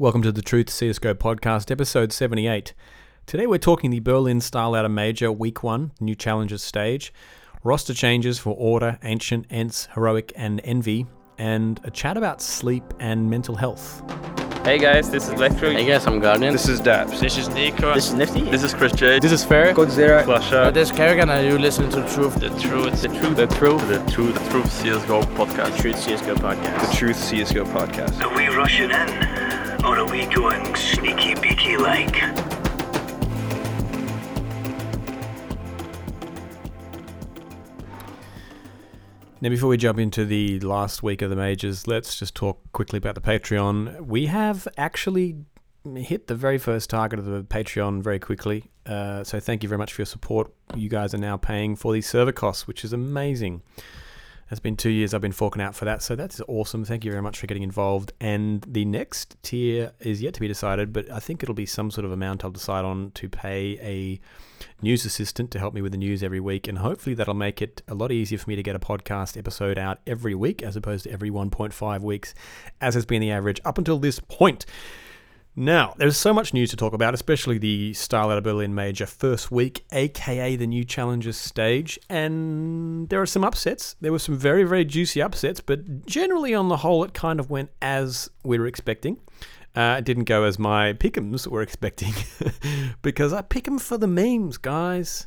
Welcome to the Truth CSGO podcast, episode 78. Today we're talking the Berlin StarLadder Major Week 1, new challenges stage, roster changes for Order, Ancient, ENCE, Heroic, and Envy, and a chat about sleep and mental health. Hey guys, this is Electro. Hey guys, I'm Guardian. This is Daps. This is NiKo. This is Nifty. This is chrisJ. This is Fair. Godzilla. flusha. this is karrigan and you listen to the Truth. The Truth. The truth. The Truth. The Truth, the Truth CSGO podcast. The Truth CSGO podcast. The Truth CSGO podcast. Are we rushing in? Or are we going sneaky beaky like? Now, before we jump into the last week of the majors, let's just talk quickly about the Patreon. We have actually hit the very first target of the Patreon very quickly. Uh, so, thank you very much for your support. You guys are now paying for these server costs, which is amazing. It's been two years I've been forking out for that, so that's awesome. Thank you very much for getting involved. And the next tier is yet to be decided, but I think it'll be some sort of amount I'll decide on to pay a news assistant to help me with the news every week, and hopefully that'll make it a lot easier for me to get a podcast episode out every week as opposed to every 1.5 weeks, as has been the average up until this point. Now, there's so much news to talk about, especially the StarLadder Berlin Major first week, aka the new challenges stage, and there are some upsets. There were some very, very juicy upsets, but generally on the whole, it kind of went as we were expecting. Uh, it didn't go as my pick'ems were expecting, because I pick 'em for the memes, guys.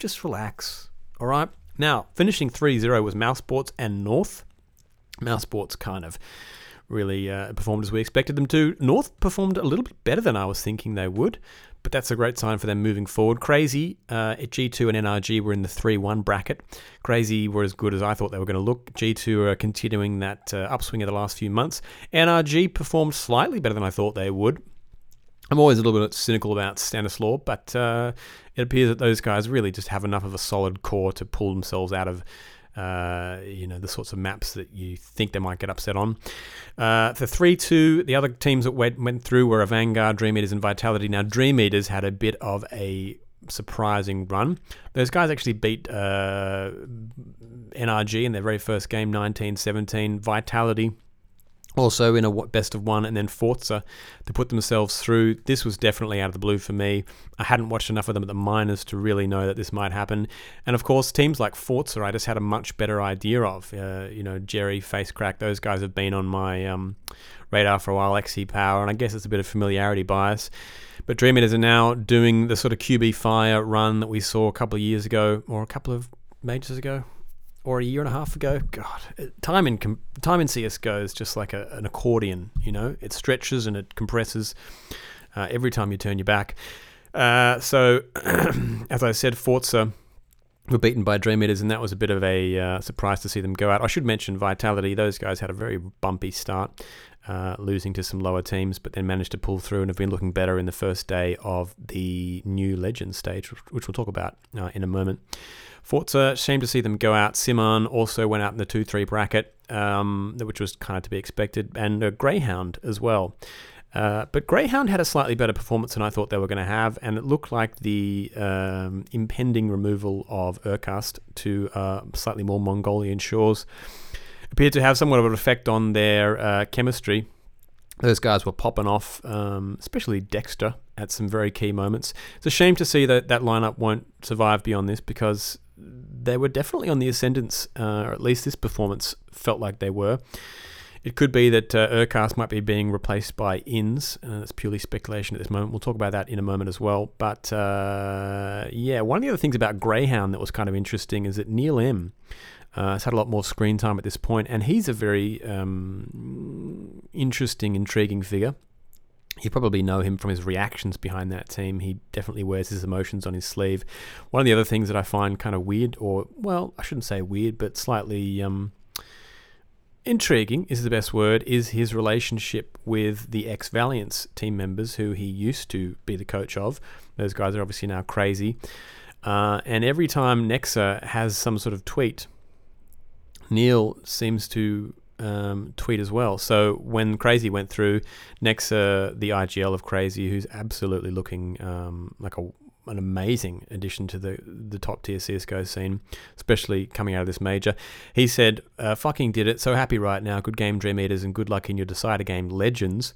Just relax, all right? Now, finishing 3-0 was Mousesports and North. Mousesports kind of really uh, performed as we expected them to. North performed a little bit better than I was thinking they would, but that's a great sign for them moving forward. Crazy uh, at G2 and NRG were in the 3 1 bracket. Crazy were as good as I thought they were going to look. G2 are continuing that uh, upswing of the last few months. NRG performed slightly better than I thought they would. I'm always a little bit cynical about Stanislaw, but uh, it appears that those guys really just have enough of a solid core to pull themselves out of uh, you know, the sorts of maps that you think they might get upset on. Uh, the 3 2, the other teams that went, went through were Avangar, Dream Eaters, and Vitality. Now, Dream Eaters had a bit of a surprising run. Those guys actually beat uh, NRG in their very first game, 19 17. Vitality also in a best of one, and then forZe to put themselves through. This was definitely out of the blue for me. I hadn't watched enough of them at the minors to really know that this might happen. And of course, teams like forZe, I just had a much better idea of. Uh, you know, Jerry, Facecrack, those guys have been on my um, radar for a while. xsepower, and I guess it's a bit of familiarity bias. But Dream Eaters are now doing the sort of QB Fire run that we saw a couple of years ago, or a couple of majors ago or a year and a half ago. God, time in time in CS:GO is just like a, an accordion. You know, it stretches and it compresses uh, every time you turn your back. Uh, so, as I said, forZe were beaten by Dream Eaters, and that was a bit of a uh, surprise to see them go out. I should mention Vitality; those guys had a very bumpy start. Uh, losing to some lower teams, but then managed to pull through and have been looking better in the first day of the new Legends stage, which we'll talk about uh, in a moment. forZe, shame to see them go out. Syman also went out in the 2 3 bracket, um, which was kind of to be expected, and uh, Greyhound as well. Uh, but Greyhound had a slightly better performance than I thought they were going to have, and it looked like the um, impending removal of erkaSt to uh, slightly more Mongolian shores appeared to have somewhat of an effect on their uh, chemistry. Those guys were popping off, um, especially Dexter at some very key moments. It's a shame to see that that lineup won't survive beyond this because they were definitely on the ascendance, uh, or at least this performance felt like they were. It could be that uh, erkaSt might be being replaced by Ins. Uh, it's purely speculation at this moment. We'll talk about that in a moment as well. But uh, yeah, one of the other things about Greyhound that was kind of interesting is that Neil M. Uh, has had a lot more screen time at this point, and he's a very um, interesting, intriguing figure. You probably know him from his reactions behind that team. He definitely wears his emotions on his sleeve. One of the other things that I find kind of weird, or, well, I shouldn't say weird, but slightly um, intriguing is the best word, is his relationship with the ex Valiance team members who he used to be the coach of. Those guys are obviously now crazy. Uh, and every time Nexa has some sort of tweet, Neil seems to um, tweet as well. So when Crazy went through, Nexa, the IGL of Crazy, who's absolutely looking um, like a an amazing addition to the the top tier CS:GO scene, especially coming out of this major. He said, uh, "Fucking did it! So happy right now. Good game, Dream Eaters, and good luck in your decider game, Legends."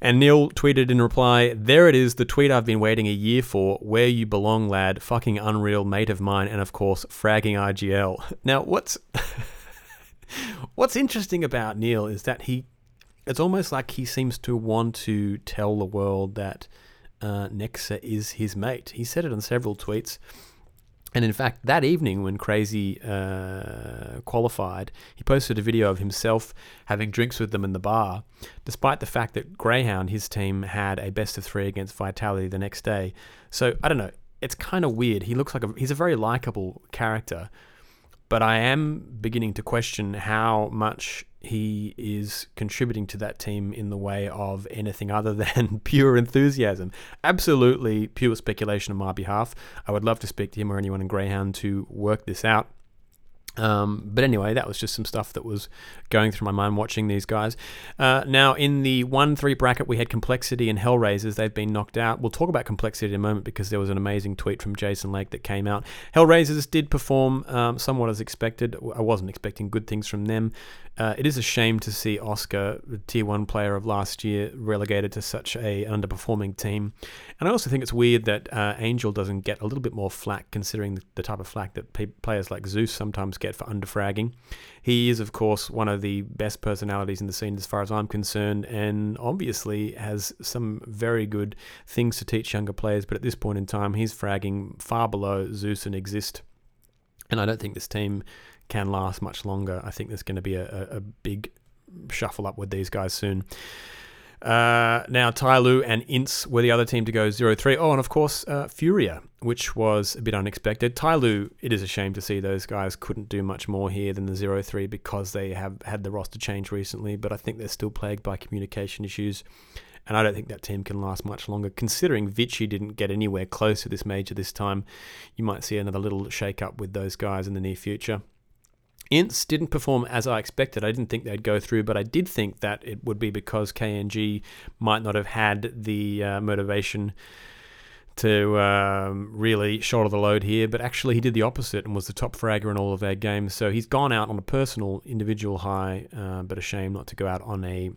And Neil tweeted in reply, There it is, the tweet I've been waiting a year for. Where you belong, lad. Fucking unreal mate of mine. And of course, fragging IGL. Now, what's. what's interesting about Neil is that he. It's almost like he seems to want to tell the world that uh, Nexa is his mate. He said it on several tweets. And in fact, that evening when Crazy uh, qualified, he posted a video of himself having drinks with them in the bar, despite the fact that Greyhound, his team, had a best of three against Vitality the next day. So I don't know. It's kind of weird. He looks like a, he's a very likable character, but I am beginning to question how much he is contributing to that team in the way of anything other than pure enthusiasm. Absolutely pure speculation on my behalf. I would love to speak to him or anyone in Greyhound to work this out. Um, but anyway, that was just some stuff that was going through my mind watching these guys. Uh, now, in the 1 3 bracket, we had Complexity and Hellraisers. They've been knocked out. We'll talk about Complexity in a moment because there was an amazing tweet from Jason Lake that came out. Hellraisers did perform um, somewhat as expected. I wasn't expecting good things from them. Uh, it is a shame to see oskar, the tier one player of last year, relegated to such a underperforming team. And I also think it's weird that uh, Angel doesn't get a little bit more flack, considering the, the type of flack that pe- players like Zeus sometimes get for underfragging. He is, of course, one of the best personalities in the scene as far as I'm concerned, and obviously has some very good things to teach younger players. But at this point in time, he's fragging far below Zeus and Exist. And I don't think this team can last much longer. I think there's going to be a, a, big shuffle up with these guys soon. Uh, now, Tyloo and INTZ were the other team to go 0 3. Oh, and of course, uh, Furia, which was a bit unexpected. Tyloo, it is a shame to see those guys couldn't do much more here than the 0 3 because they have had the roster change recently, but I think they're still plagued by communication issues. And I don't think that team can last much longer. Considering Vici didn't get anywhere close to this major this time, you might see another little shake up with those guys in the near future. INTZ didn't perform as I expected. I didn't think they'd go through, but I did think that it would be because KNG might not have had the uh, motivation to um, really shoulder the load here, but actually he did the opposite and was the top fragger in all of their games. So he's gone out on a personal, individual high, uh, but a shame not to go out on a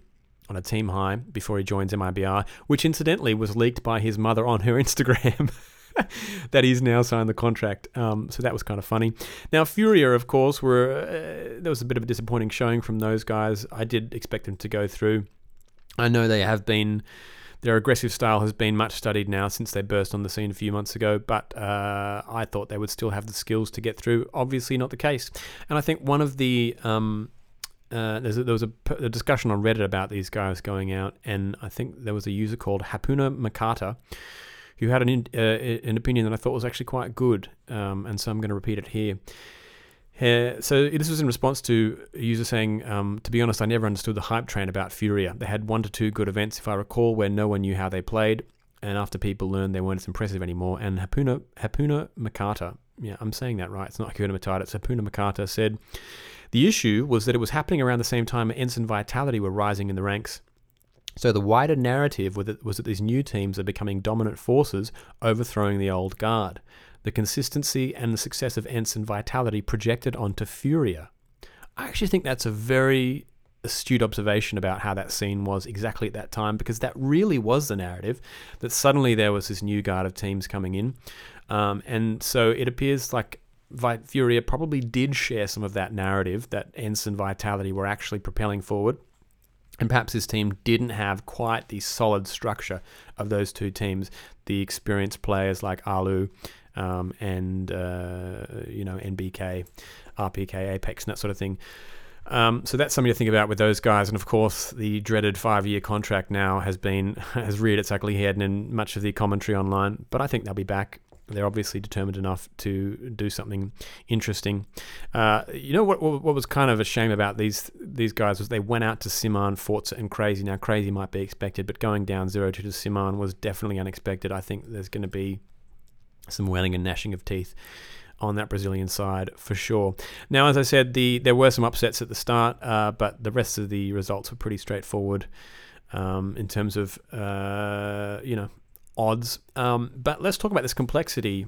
on a team high before he joins MIBR, which incidentally was leaked by his mother on her Instagram. that he's now signed the contract. Um, so that was kind of funny. Now, Furia, of course, were uh, there was a bit of a disappointing showing from those guys. I did expect them to go through. I know they have been. Their aggressive style has been much studied now since they burst on the scene a few months ago, but uh, I thought they would still have the skills to get through. Obviously, not the case. And I think one of the um, uh, a, there was a, a, discussion on Reddit about these guys going out, and I think there was a user called Hapuna Makata who had an, uh, an opinion that I thought was actually quite good, um, and so I'm going to repeat it here. Uh, so this was in response to a user saying, um, "To be honest, I never understood the hype train about Furia. They had one to two good events, if I recall, where no one knew how they played, and after people learned, they weren't as impressive anymore." And Hapuna Hapuna Makata, yeah, I'm saying that right. It's not Hakuna Matata. It's Hapuna Makata said, "The issue was that it was happening around the same time ENCE and Vitality were rising in the ranks." So the wider narrative was that these new teams are becoming dominant forces, overthrowing the old guard. The consistency and the success of ENCE and Vitality projected onto Furia. I actually think that's a very astute observation about how that scene was exactly at that time because that really was the narrative that suddenly there was this new guard of teams coming in. Um, and so it appears like Furia probably did share some of that narrative that ENCE and Vitality were actually propelling forward. And perhaps this team didn't have quite the solid structure of those two teams. The experienced players like allu um, and, uh, you know, NBK, RPK, Apex, and that sort of thing. Um, so that's something to think about with those guys. And of course, the dreaded five-year contract now has been has reared its ugly head in much of the commentary online. But I think they'll be back they're obviously determined enough to do something interesting. Uh, you know what, what? was kind of a shame about these these guys was they went out to Syman, forZe, and Crazy. Now Crazy might be expected, but going down zero two to Syman was definitely unexpected. I think there's going to be some wailing and gnashing of teeth on that Brazilian side for sure. Now, as I said, the there were some upsets at the start, uh, but the rest of the results were pretty straightforward. Um, in terms of uh, you know odds. Um, but let's talk about this complexity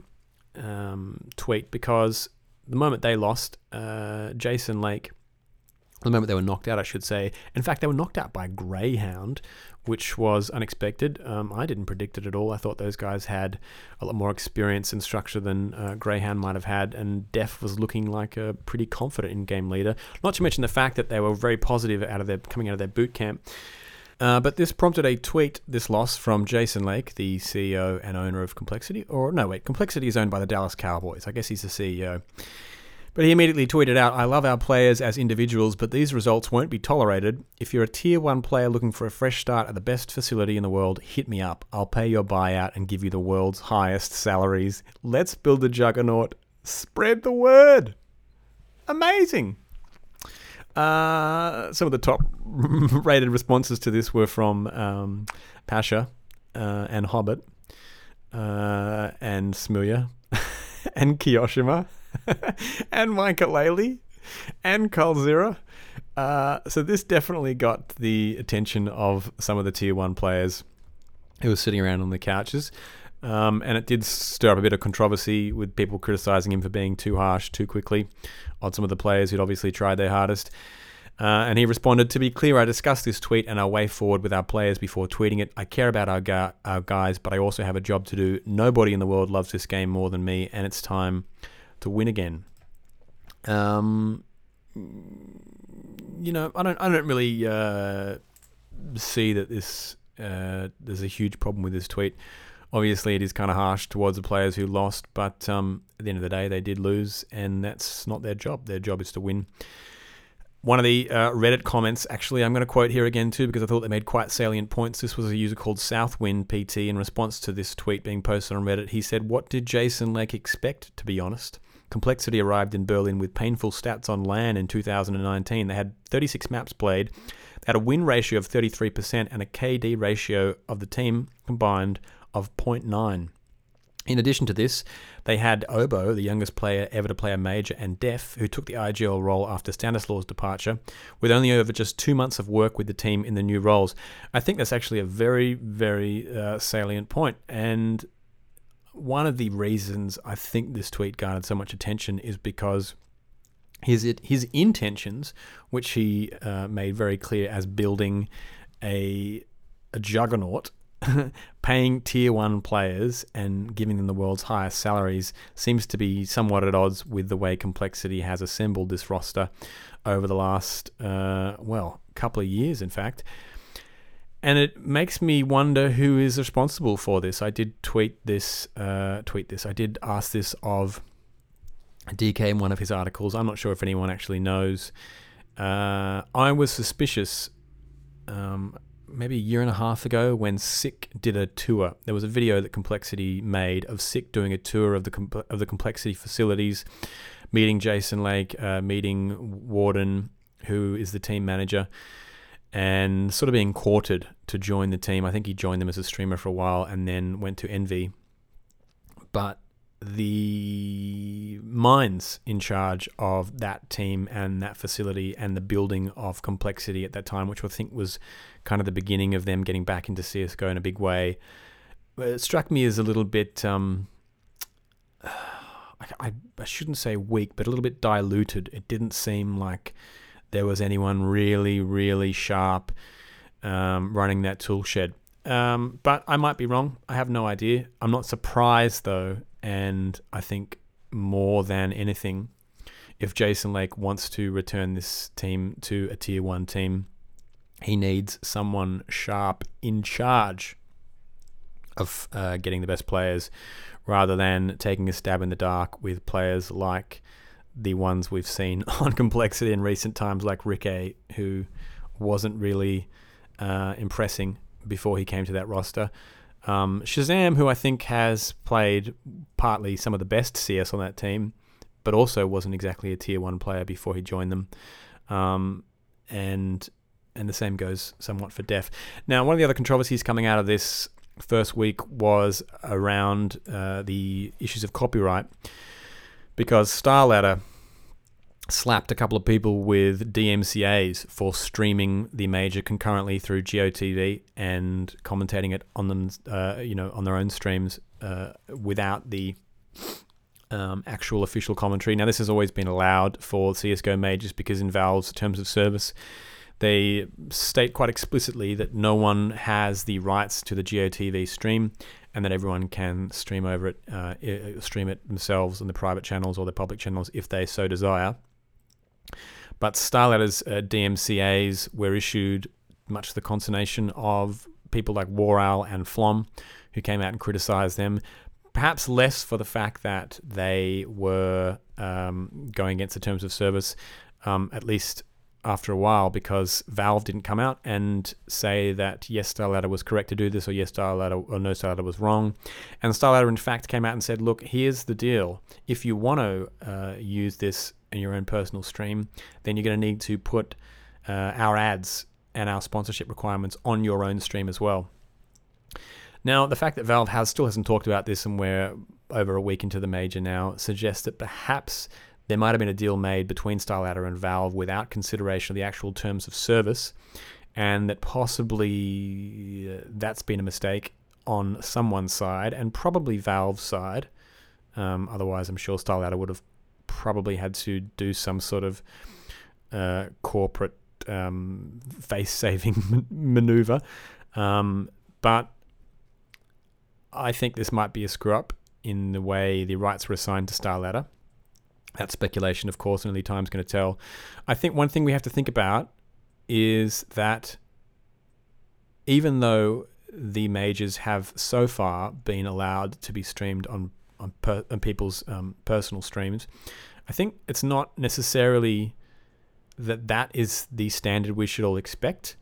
um, tweet because the moment they lost, uh, Jason Lake the moment they were knocked out, I should say. In fact, they were knocked out by Greyhound, which was unexpected. Um, I didn't predict it at all. I thought those guys had a lot more experience and structure than uh, Greyhound might have had, and dephh was looking like a pretty confident in-game leader. Not to mention the fact that they were very positive out of their coming out of their boot camp. Uh, but this prompted a tweet, this loss, from Jason Lake, the CEO and owner of Complexity. Or, no, wait, Complexity is owned by the Dallas Cowboys. I guess he's the CEO. But he immediately tweeted out, I love our players as individuals, but these results won't be tolerated. If you're a tier 1 player looking for a fresh start at the best facility in the world, hit me up. I'll pay your buyout and give you the world's highest salaries. Let's build a juggernaut. Spread the word. Amazing. Uh, some of the top rated responses to this were from um, Pasha uh, and Hobbit uh, and smooya and kioShiMa and Micah and coldzera. Uh, so this definitely got the attention of some of the tier one players who were sitting around on the couches. Um, and it did stir up a bit of controversy with people criticizing him for being too harsh too quickly on some of the players who'd obviously tried their hardest. Uh, and he responded, To be clear, I discussed this tweet and our way forward with our players before tweeting it. I care about our, gu- our guys, but I also have a job to do. Nobody in the world loves this game more than me, and it's time to win again. Um, you know, I don't, I don't really uh, see that this uh, there's a huge problem with this tweet. Obviously, it is kind of harsh towards the players who lost, but um, at the end of the day, they did lose, and that's not their job. Their job is to win. One of the uh, Reddit comments, actually, I'm going to quote here again too, because I thought they made quite salient points. This was a user called Southwind PT. In response to this tweet being posted on Reddit, he said, What did Jason Lake expect, to be honest? Complexity arrived in Berlin with painful stats on LAN in 2019. They had 36 maps played, they had a win ratio of 33%, and a KD ratio of the team combined of 0.9. In addition to this, they had Obo, the youngest player ever to play a major, and dephh, who took the IGL role after Stanislaw's departure, with only over just two months of work with the team in the new roles. I think that's actually a very, very uh, salient point, and one of the reasons I think this tweet garnered so much attention is because his his intentions, which he uh, made very clear as building a a juggernaut, paying tier one players and giving them the world's highest salaries, seems to be somewhat at odds with the way Complexity has assembled this roster over the last uh, well couple of years, in fact. And it makes me wonder who is responsible for this. I did tweet this. Uh, tweet this. I did ask this of DK in one of his articles. I'm not sure if anyone actually knows. Uh, I was suspicious. Um, maybe a year and a half ago when Sick did a tour. There was a video that Complexity made of Sick doing a tour of the of the Complexity facilities, meeting Jason Lake, uh, meeting Warden, who is the team manager, and sort of being courted to join the team. I think he joined them as a streamer for a while and then went to Envy. But the minds in charge of that team and that facility and the building of complexity at that time, which I think was kind of the beginning of them getting back into CSGO in a big way, it struck me as a little bit. Um, I, I shouldn't say weak, but a little bit diluted. It didn't seem like there was anyone really, really sharp um, running that tool shed. Um, but I might be wrong. I have no idea. I'm not surprised though, and I think more than anything, if Jason Lake wants to return this team to a tier one team, he needs someone sharp in charge of uh, getting the best players, rather than taking a stab in the dark with players like the ones we've seen on complexity in recent times, like Rick who wasn't really uh, impressing before he came to that roster. Um, ShahZaM, who I think has played partly some of the best CS on that team, but also wasn't exactly a tier one player before he joined them. Um, and and the same goes somewhat for dephh. Now, one of the other controversies coming out of this first week was around uh, the issues of copyright because StarLadder slapped a couple of people with DMCA's for streaming the major concurrently through GOTV and commentating it on them, uh, you know, on their own streams uh, without the um, actual official commentary. Now, this has always been allowed for CSGO majors because in Valve's terms of service, they state quite explicitly that no one has the rights to the GOTV stream and that everyone can stream over it, uh, stream it themselves on the private channels or the public channels if they so desire. But StarLadder's uh, DMCAs were issued much to the consternation of people like Warowl and fl0m, who came out and criticized them. Perhaps less for the fact that they were um, going against the terms of service, um, at least after a while, because Valve didn't come out and say that yes, StarLadder was correct to do this, or yes, StarLadder or no, StarLadder was wrong. And StarLadder, in fact, came out and said, look, here's the deal. If you want to uh, use this in your own personal stream, then you're going to need to put uh, our ads and our sponsorship requirements on your own stream as well. Now, the fact that Valve has still hasn't talked about this and we're over a week into the major now suggests that perhaps there might have been a deal made between StarLadder and Valve without consideration of the actual terms of service, and that possibly uh, that's been a mistake on someone's side and probably Valve's side. Um, otherwise, I'm sure StarLadder would have probably had to do some sort of uh, corporate um, face saving maneuver. Um, but I think this might be a screw up in the way the rights were assigned to StarLadder. That's speculation, of course, and only time's going to tell. I think one thing we have to think about is that even though the majors have so far been allowed to be streamed on on, per, on people's um, personal streams, I think it's not necessarily that that is the standard we should all expect.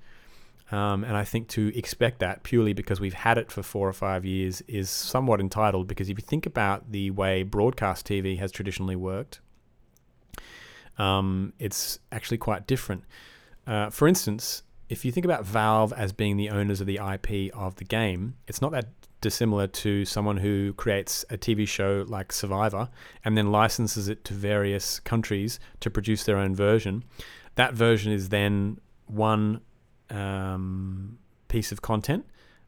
Um, and I think to expect that purely because we've had it for four or five years is somewhat entitled. Because if you think about the way broadcast TV has traditionally worked, um, it's actually quite different. Uh, for instance, if you think about Valve as being the owners of the IP of the game, it's not that dissimilar to someone who creates a TV show like Survivor and then licenses it to various countries to produce their own version. That version is then one um, piece of content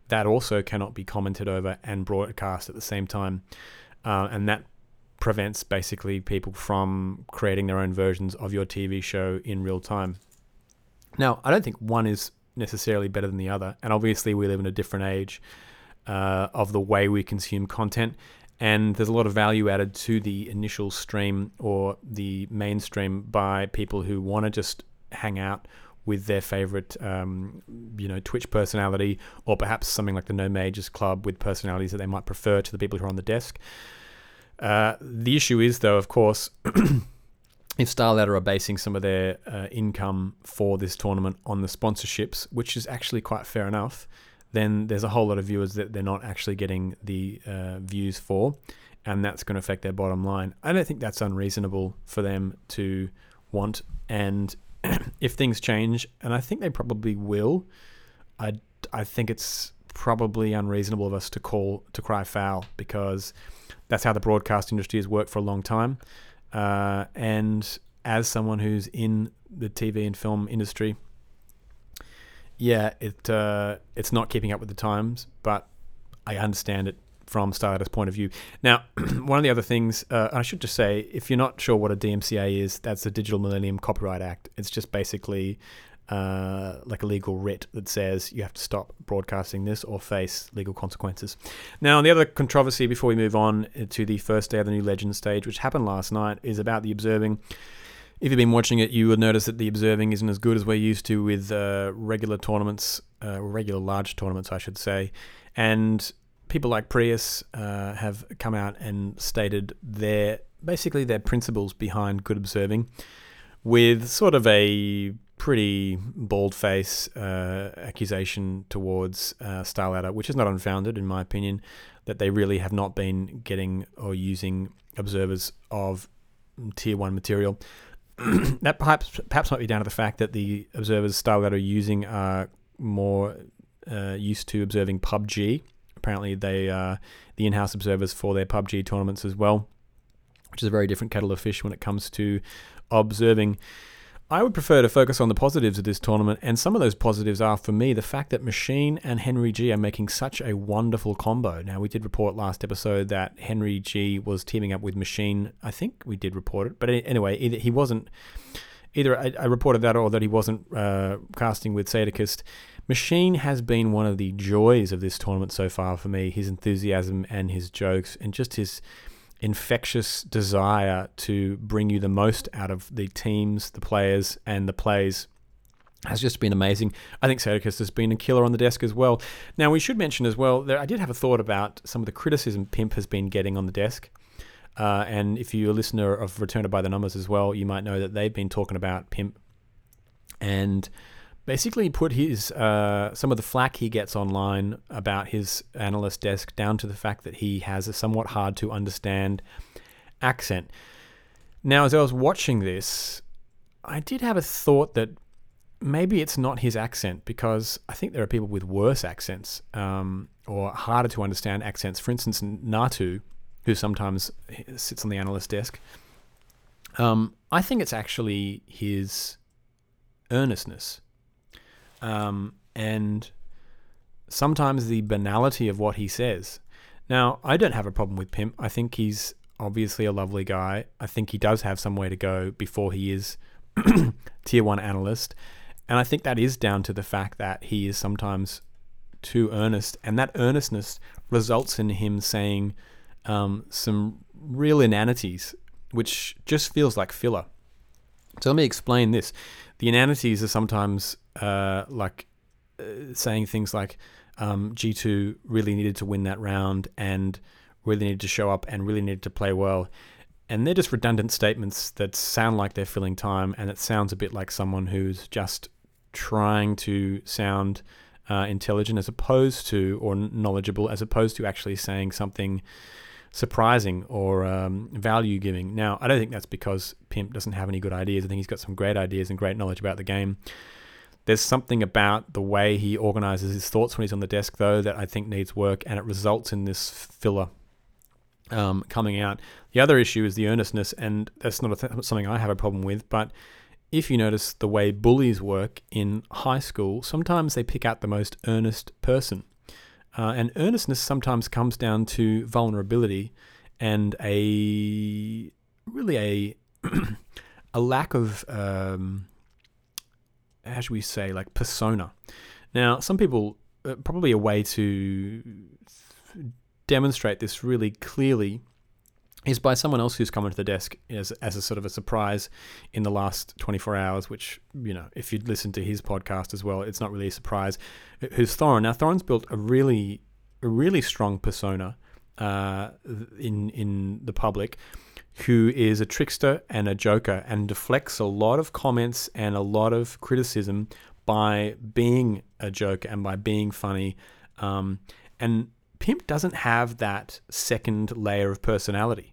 that also cannot be commented over and broadcast at the same time. Uh, and that prevents basically people from creating their own versions of your TV show in real time. Now, I don't think one is necessarily better than the other. And obviously, we live in a different age uh, of the way we consume content. And there's a lot of value added to the initial stream or the mainstream by people who want to just hang out with their favorite, um, you know, Twitch personality, or perhaps something like the No Majors Club with personalities that they might prefer to the people who are on the desk. Uh, the issue is, though, of course, if StarLadder are basing some of their uh, income for this tournament on the sponsorships, which is actually quite fair enough, then there's a whole lot of viewers that they're not actually getting the uh, views for, and that's going to affect their bottom line. I don't think that's unreasonable for them to want. And if things change, and I think they probably will, I, I think it's probably unreasonable of us to call to cry foul because that's how the broadcast industry has worked for a long time. Uh, and as someone who's in the TV and film industry, yeah, it uh, it's not keeping up with the times, but I understand it from StarLadder's point of view. Now, one of the other things, uh, I should just say, if you're not sure what a DMCA is, that's the Digital Millennium Copyright Act. It's just basically uh, like a legal writ that says you have to stop broadcasting this or face legal consequences. Now, the other controversy before we move on to the first day of the new Legend stage, which happened last night, is about the observing if you've been watching it, you would notice that the observing isn't as good as we're used to with uh, regular tournaments, uh, regular large tournaments, I should say. And people like Prius uh, have come out and stated their basically their principles behind good observing, with sort of a pretty bald face uh, accusation towards uh, StarLadder, which is not unfounded in my opinion, that they really have not been getting or using observers of tier one material. that perhaps perhaps might be down to the fact that the observers that are using are more uh, used to observing PUBG. Apparently, they are the in-house observers for their PUBG tournaments as well, which is a very different kettle of fish when it comes to observing. I would prefer to focus on the positives of this tournament, and some of those positives are for me the fact that Machine and Henry G are making such a wonderful combo. Now, we did report last episode that Henry G was teaming up with Machine. I think we did report it, but anyway, he wasn't. Either I, I reported that or that he wasn't uh, casting with Sadokist. Machine has been one of the joys of this tournament so far for me. His enthusiasm and his jokes, and just his infectious desire to bring you the most out of the teams, the players, and the plays has just been amazing. I think Sadokist has been a killer on the desk as well. Now, we should mention as well that I did have a thought about some of the criticism Pimp has been getting on the desk. Uh, and if you're a listener of Returner by the Numbers as well, you might know that they've been talking about Pimp and basically put his uh, some of the flack he gets online about his analyst desk down to the fact that he has a somewhat hard to understand accent. Now, as I was watching this, I did have a thought that maybe it's not his accent because I think there are people with worse accents um, or harder to understand accents. For instance, Natu, who sometimes sits on the analyst desk. Um, I think it's actually his earnestness um, and sometimes the banality of what he says. Now, I don't have a problem with Pimp. I think he's obviously a lovely guy. I think he does have somewhere to go before he is tier one analyst. And I think that is down to the fact that he is sometimes too earnest. And that earnestness results in him saying um, some real inanities, which just feels like filler. So let me explain this. The inanities are sometimes uh, like uh, saying things like um, G2 really needed to win that round and really needed to show up and really needed to play well. And they're just redundant statements that sound like they're filling time, and it sounds a bit like someone who's just trying to sound uh, intelligent as opposed to, or knowledgeable, as opposed to actually saying something surprising or um, value giving. Now, I don't think that's because Pimp doesn't have any good ideas. I think he's got some great ideas and great knowledge about the game. There's something about the way he organizes his thoughts when he's on the desk, though, that I think needs work, and it results in this filler um, coming out. The other issue is the earnestness, and that's not th- something I have a problem with, but if you notice the way bullies work in high school, sometimes they pick out the most earnest person. Uh, and earnestness sometimes comes down to vulnerability and a really a a lack of um, how should we say, like persona. Now, some people, uh, probably a way to demonstrate this really clearly is by someone else who's come into the desk as, as a sort of a surprise in the last 24 hours, which, you know, if you'd listened to his podcast as well, it's not really a surprise, who's Thorin. Now, Thorin's built a really, a really strong persona uh, in, in the public who is a trickster and a joker and deflects a lot of comments and a lot of criticism by being a joke and by being funny. Um, and Pimp doesn't have that second layer of personality.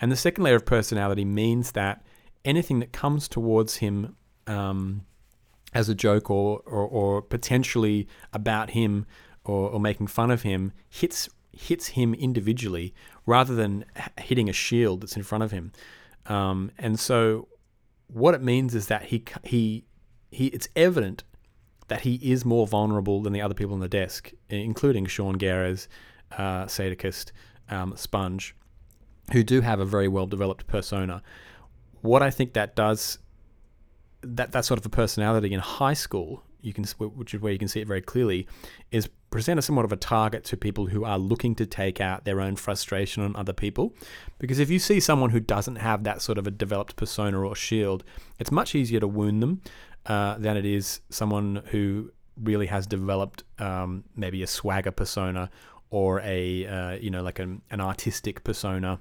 And the second layer of personality means that anything that comes towards him um, as a joke or, or, or, potentially about him or, or making fun of him hits hits him individually rather than hitting a shield that's in front of him. Um, and so, what it means is that he he he it's evident that he is more vulnerable than the other people on the desk, including Sean Gares, uh, um, Spunj, who do have a very well developed persona. What I think that does, that that sort of a personality in high school, you can which is where you can see it very clearly, is present as somewhat of a target to people who are looking to take out their own frustration on other people. Because if you see someone who doesn't have that sort of a developed persona or shield, it's much easier to wound them uh, than it is someone who really has developed um, maybe a swagger persona or a uh, you know like an, an artistic persona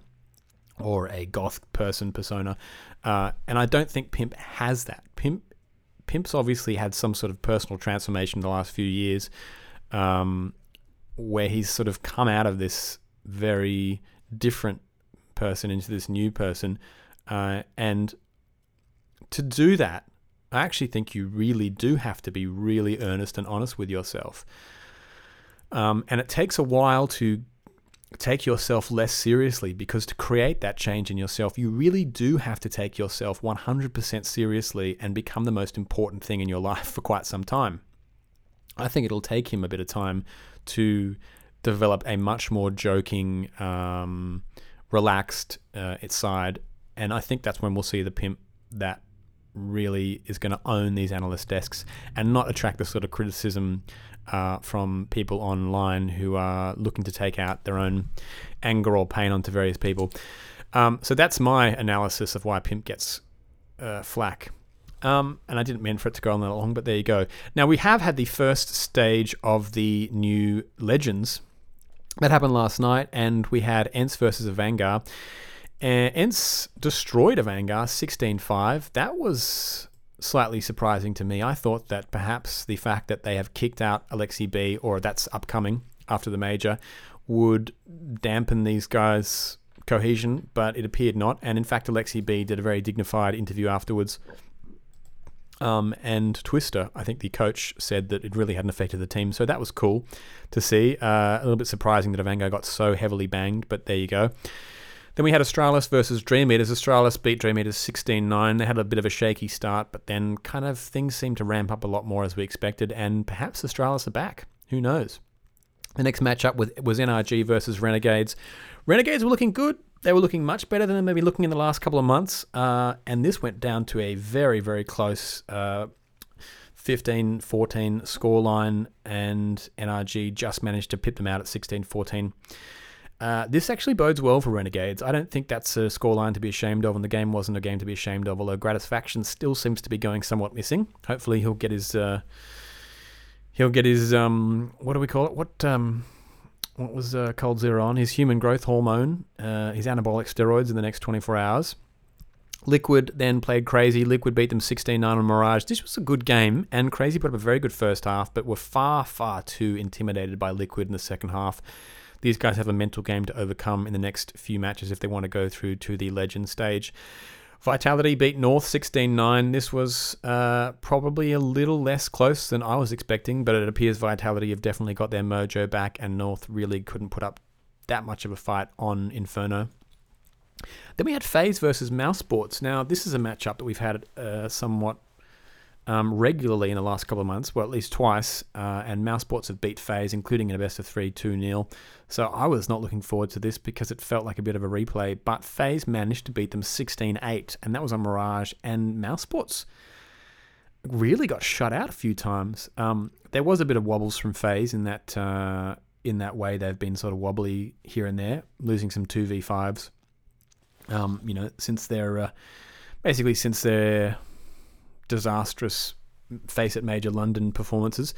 or a goth person persona. Uh, and I don't think Pimp has that. Pimp Pimp's obviously had some sort of personal transformation in the last few years um, where he's sort of come out of this very different person into this new person. Uh, and to do that, I actually think you really do have to be really earnest and honest with yourself. Um, and it takes a while to take yourself less seriously because to create that change in yourself, you really do have to take yourself 100% seriously and become the most important thing in your life for quite some time. I think it'll take him a bit of time to develop a much more joking, um, relaxed uh, side. And I think that's when we'll see the pimp that really is going to own these analyst desks and not attract the sort of criticism uh, from people online who are looking to take out their own anger or pain onto various people. Um, so that's my analysis of why Pimp gets uh, flack. Um, and I didn't mean for it to go on that long, but there you go. Now, we have had the first stage of the new Legends. That happened last night, and we had ENCE versus Avangar. And ENCE destroyed Avangar 16 5. That was slightly surprising to me. I thought that perhaps the fact that they have kicked out AleksiB, or that's upcoming after the major, would dampen these guys' cohesion, but it appeared not. And in fact, AleksiB did a very dignified interview afterwards. Um, and Twista, I think the coach said that it really hadn't affected the team, so that was cool to see. Uh, a little bit surprising that Avangar got so heavily banged, but there you go. Then we had Astralis versus Dream Eaters. Astralis beat Dream Eaters 16 9. They had a bit of a shaky start, but then kind of things seemed to ramp up a lot more as we expected, and perhaps Astralis are back. Who knows? The next matchup was NRG versus Renegades. Renegades were looking good. They were looking much better than they maybe looking in the last couple of months, uh, and this went down to a very, very close uh, 15 14 scoreline, and NRG just managed to pip them out at 16 14. Uh, this actually bodes well for Renegades. I don't think that's a scoreline to be ashamed of, and the game wasn't a game to be ashamed of. Although Gratisfaction still seems to be going somewhat missing. Hopefully, he'll get his uh, he'll get his um, what do we call it? What um, what was uh, coldzera on? His human growth hormone, uh, his anabolic steroids in the next 24 hours. Liquid then played Crazy. Liquid beat them 16 9 on Mirage. This was a good game, and Crazy put up a very good first half, but were far, far too intimidated by Liquid in the second half these guys have a mental game to overcome in the next few matches if they want to go through to the legend stage. Vitality beat North 16 9. This was uh, probably a little less close than I was expecting, but it appears Vitality have definitely got their mojo back, and North really couldn't put up that much of a fight on Inferno. Then we had FaZe versus Mousesports. Now, this is a matchup that we've had uh, somewhat um, regularly in the last couple of months, well, at least twice, uh, and Mousesports have beat FaZe, including in a best of 3 2 0. So I was not looking forward to this because it felt like a bit of a replay, but FaZe managed to beat them 16 8, and that was on Mirage, and Mousesports really got shut out a few times. Um, there was a bit of wobbles from FaZe in that, uh, in that way. They've been sort of wobbly here and there, losing some 2v5s. Um, you know, since they're uh, basically since they're disastrous FaZe at Major London performances.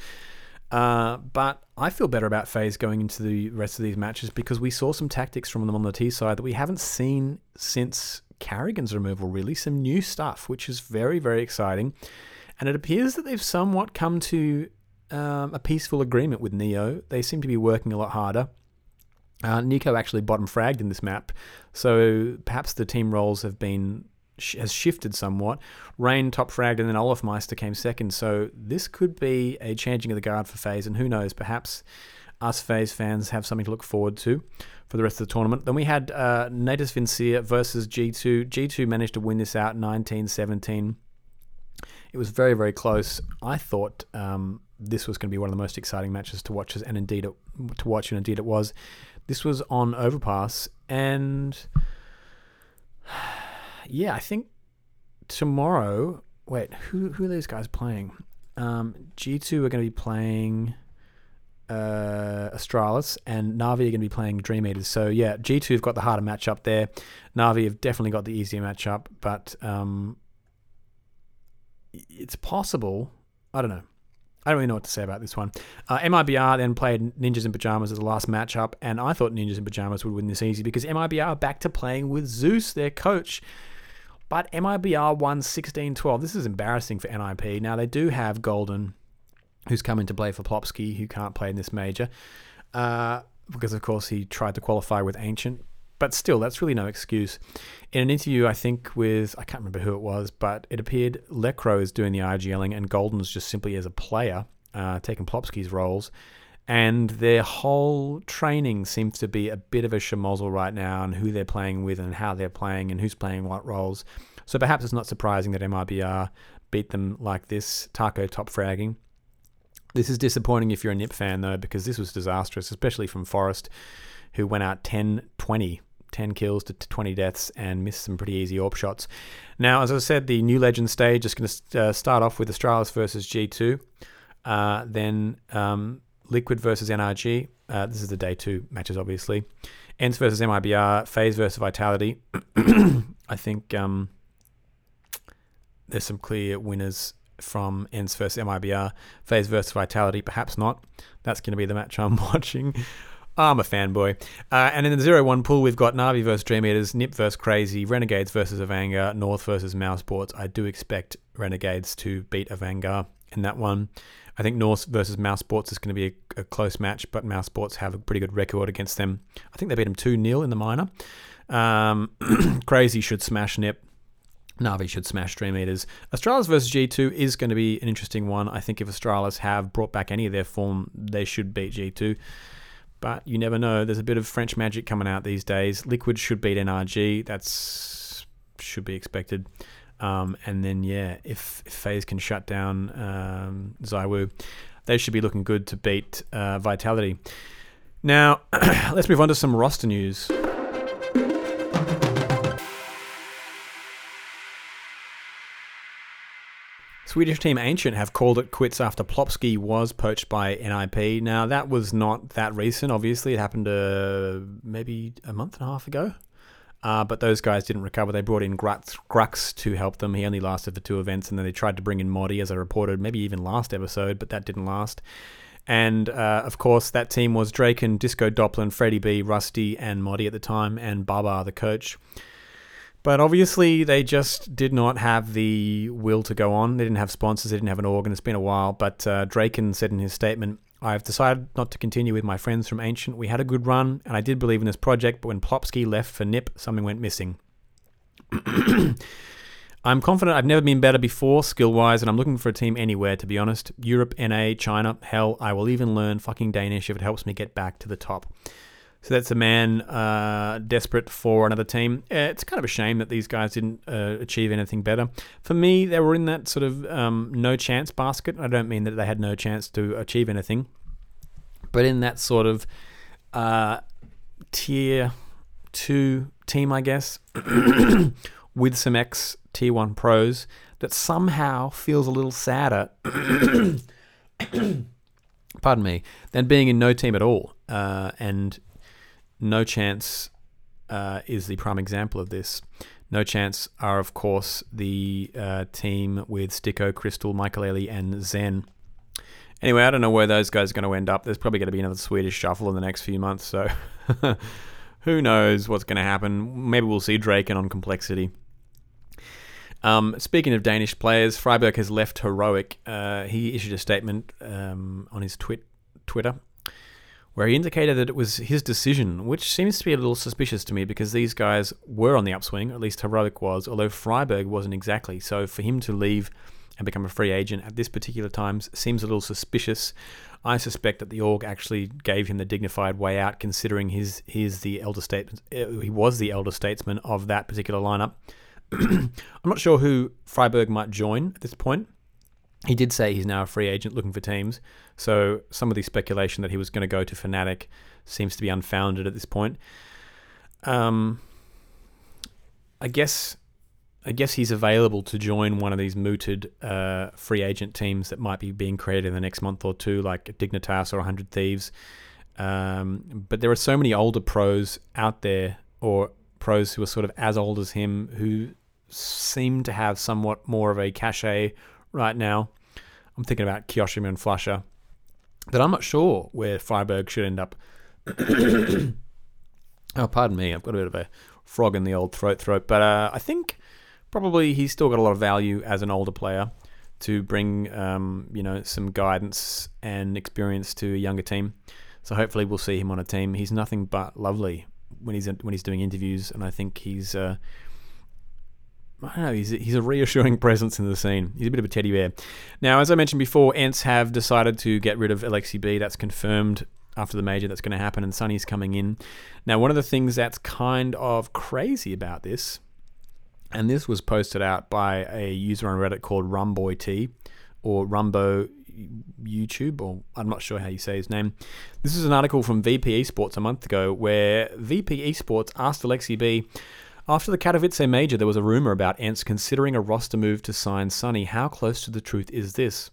Uh, but I feel better about FaZe going into the rest of these matches because we saw some tactics from them on the T side that we haven't seen since karrigan's removal, really. Some new stuff, which is very, very exciting. And it appears that they've somewhat come to um, a peaceful agreement with Neo. They seem to be working a lot harder. Uh, NiKo actually bottom fragged in this map, so perhaps the team roles have been has shifted somewhat. Rain top fragged and then olofmeister came second. So this could be a changing of the guard for FaZe, and who knows, perhaps us FaZe fans have something to look forward to for the rest of the tournament. Then we had uh, Natus Vincere versus G2. G2 managed to win this out 19 17. It was very, very close. I thought um, this was going to be one of the most exciting matches to watch, and indeed it, to watch, and indeed it was. This was on Overpass, and yeah, I think tomorrow. Wait, who who are these guys playing? Um, G2 are going to be playing uh, Astralis, and Navi are going to be playing Dream Eaters. So yeah, G2 have got the harder matchup there. Navi have definitely got the easier matchup, but um, it's possible. I don't know. I don't really know what to say about this one. Uh, MIBR then played Ninjas in Pajamas as the last matchup, and I thought Ninjas in Pajamas would win this easy because MIBR are back to playing with Zeus, their coach. But MIBR won 16 12. This is embarrassing for NIP. Now, they do have Golden, who's coming to play for Plopsky, who can't play in this major, uh, because, of course, he tried to qualify with Ancient. But still, that's really no excuse. In an interview, I think, with, I can't remember who it was, but it appeared Lekr0 is doing the IGLing and Golden's just simply as a player, uh, taking Plopsky's roles. And their whole training seems to be a bit of a schmozzle right now and who they're playing with and how they're playing and who's playing what roles. So perhaps it's not surprising that MIBR beat them like this, Taco top fragging. This is disappointing if you're a Nip fan, though, because this was disastrous, especially from f0rest, who went out 10 20, 10 kills to 20 deaths and missed some pretty easy AWP shots. Now, as I said, the New Legend stage is going to uh, start off with Astralis versus G2, uh, then um, Liquid versus NRG. Uh, this is the day two matches, obviously. ENCE versus MIBR, FaZe versus Vitality. I think um, there's some clear winners from ENCE versus MIBR, FaZe versus Vitality, perhaps not. That's going to be the match I'm watching. I'm a fanboy. Uh, and in the 0 1 pool, we've got Navi versus Dream Eaters, Nip versus Crazy, Renegades versus Avangar, North versus Mousesports. I do expect Renegades to beat Avangar in that one. I think North versus Mousesports is going to be a, a, close match, but Mousesports have a pretty good record against them. I think they beat them 2 0 in the minor. Um, Crazy should smash Nip. Navi should smash Dream Eaters. Astralis versus G2 is going to be an interesting one. I think if Astralis have brought back any of their form, they should beat G2. But you never know. There's a bit of French magic coming out these days. Liquid should beat NRG. That's should be expected. Um, and then yeah, if, if FaZe can shut down um, they should be looking good to beat uh, Vitality. Now, let's move on to some roster news. Swedish team Ancient have called it quits after Plopski was poached by NIP. Now, that was not that recent, obviously. It happened uh, maybe a month and a half ago. Uh, but those guys didn't recover. They brought in Grux to help them. He only lasted for two events, and then they tried to bring in Modi, as I reported, maybe even last episode, but that didn't last. And uh, of course, that team was Drakken, disco doplan, Freddie B, Rusty, and Modi at the time, and Baba, the coach. But obviously, they just did not have the will to go on. They didn't have sponsors, they didn't have an organ. It's been a while. But uh, Drakken said in his statement, I've decided not to continue with my friends from Ancient. We had a good run, and I did believe in this project, but when Plopski left for NIP, something went missing. I'm confident I've never been better before, skill wise, and I'm looking for a team anywhere, to be honest. Europe, NA, China, hell, I will even learn fucking Danish if it helps me get back to the top. So that's a man uh, desperate for another team. It's kind of a shame that these guys didn't uh, achieve anything better. For me, they were in that sort of um, no chance basket. I don't mean that they had no chance to achieve anything, but in that sort of uh, tier two team, I guess, with some ex tier one pros that somehow feels a little sadder. pardon me, than being in no team at all. Uh, and no Chance uh, is the prime example of this. No Chance are, of course, the uh, team with Sticko, Crystal, Michael Early, and Zen. Anyway, I don't know where those guys are going to end up. There's probably going to be another Swedish shuffle in the next few months, so who knows what's going to happen. Maybe we'll see Drakken on Complexity. Um, speaking of Danish players, friberg has left Heroic. Uh, he issued a statement um, on his twit- Twitter where he indicated that it was his decision, which seems to be a little suspicious to me because these guys were on the upswing, at least Heroic was, although friberg wasn't exactly. So for him to leave and become a free agent at this particular time seems a little suspicious. I suspect that the org actually gave him the dignified way out, considering his he's the elder statesman. Uh, he was the elder statesman of that particular lineup. I'm not sure who friberg might join at this point. He did say he's now a free agent looking for teams. So some of the speculation that he was going to go to Fnatic seems to be unfounded at this point. Um, I guess I guess he's available to join one of these mooted uh, free agent teams that might be being created in the next month or two, like Dignitas or 100 Thieves. Um, but there are so many older pros out there, or pros who are sort of as old as him, who seem to have somewhat more of a cachet right now. I'm thinking about kioShiMa and flusha. But I'm not sure where friberg should end up. oh, pardon me. I've got a bit of a frog in the old throat throat. But uh, I think probably he's still got a lot of value as an older player to bring um, you know some guidance and experience to a younger team. So hopefully we'll see him on a team. He's nothing but lovely when he's when he's doing interviews, and I think he's uh, I don't know. He's he's a reassuring presence in the scene. He's a bit of a teddy bear. Now, as I mentioned before, ENCE have decided to get rid of AleksiB. That's confirmed after the major. That's going to happen, and suNny's coming in. Now, one of the things that's kind of crazy about this, and this was posted out by a user on Reddit called RumboyT or Rumbo YouTube, or I'm not sure how you say his name. This is an article from VP Esports a month ago where VP Esports asked AleksiB. After the Katowice major, there was a rumor about ENCE considering a roster move to sign suNny. How close to the truth is this?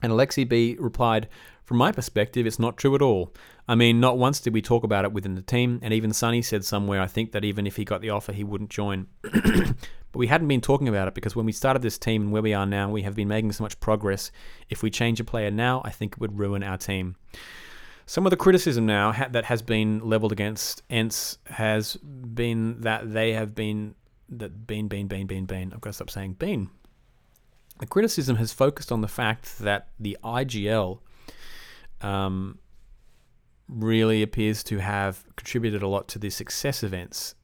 And AleksiB replied, From my perspective, it's not true at all. I mean, not once did we talk about it within the team, and even suNny said somewhere, I think, that even if he got the offer, he wouldn't join. but we hadn't been talking about it because when we started this team and where we are now, we have been making so much progress. If we change a player now, I think it would ruin our team. Some of the criticism now ha- that has been leveled against ENCE has been that they have been that been been been been been. I've got to stop saying been. The criticism has focused on the fact that the IGL um, really appears to have contributed a lot to the success of ENCE.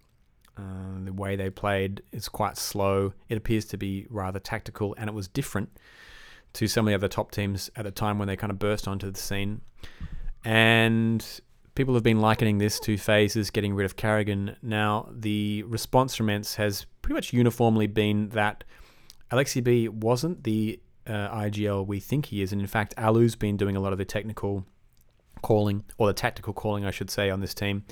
Uh, the way they played is quite slow. It appears to be rather tactical, and it was different to some of the other top teams at a time when they kind of burst onto the scene. And people have been likening this to FaZe's getting rid of karrigan. Now, the response from ENCE has pretty much uniformly been that AleksiB wasn't the uh, IGL we think he is. And in fact, allu's been doing a lot of the technical calling, or the tactical calling, I should say, on this team.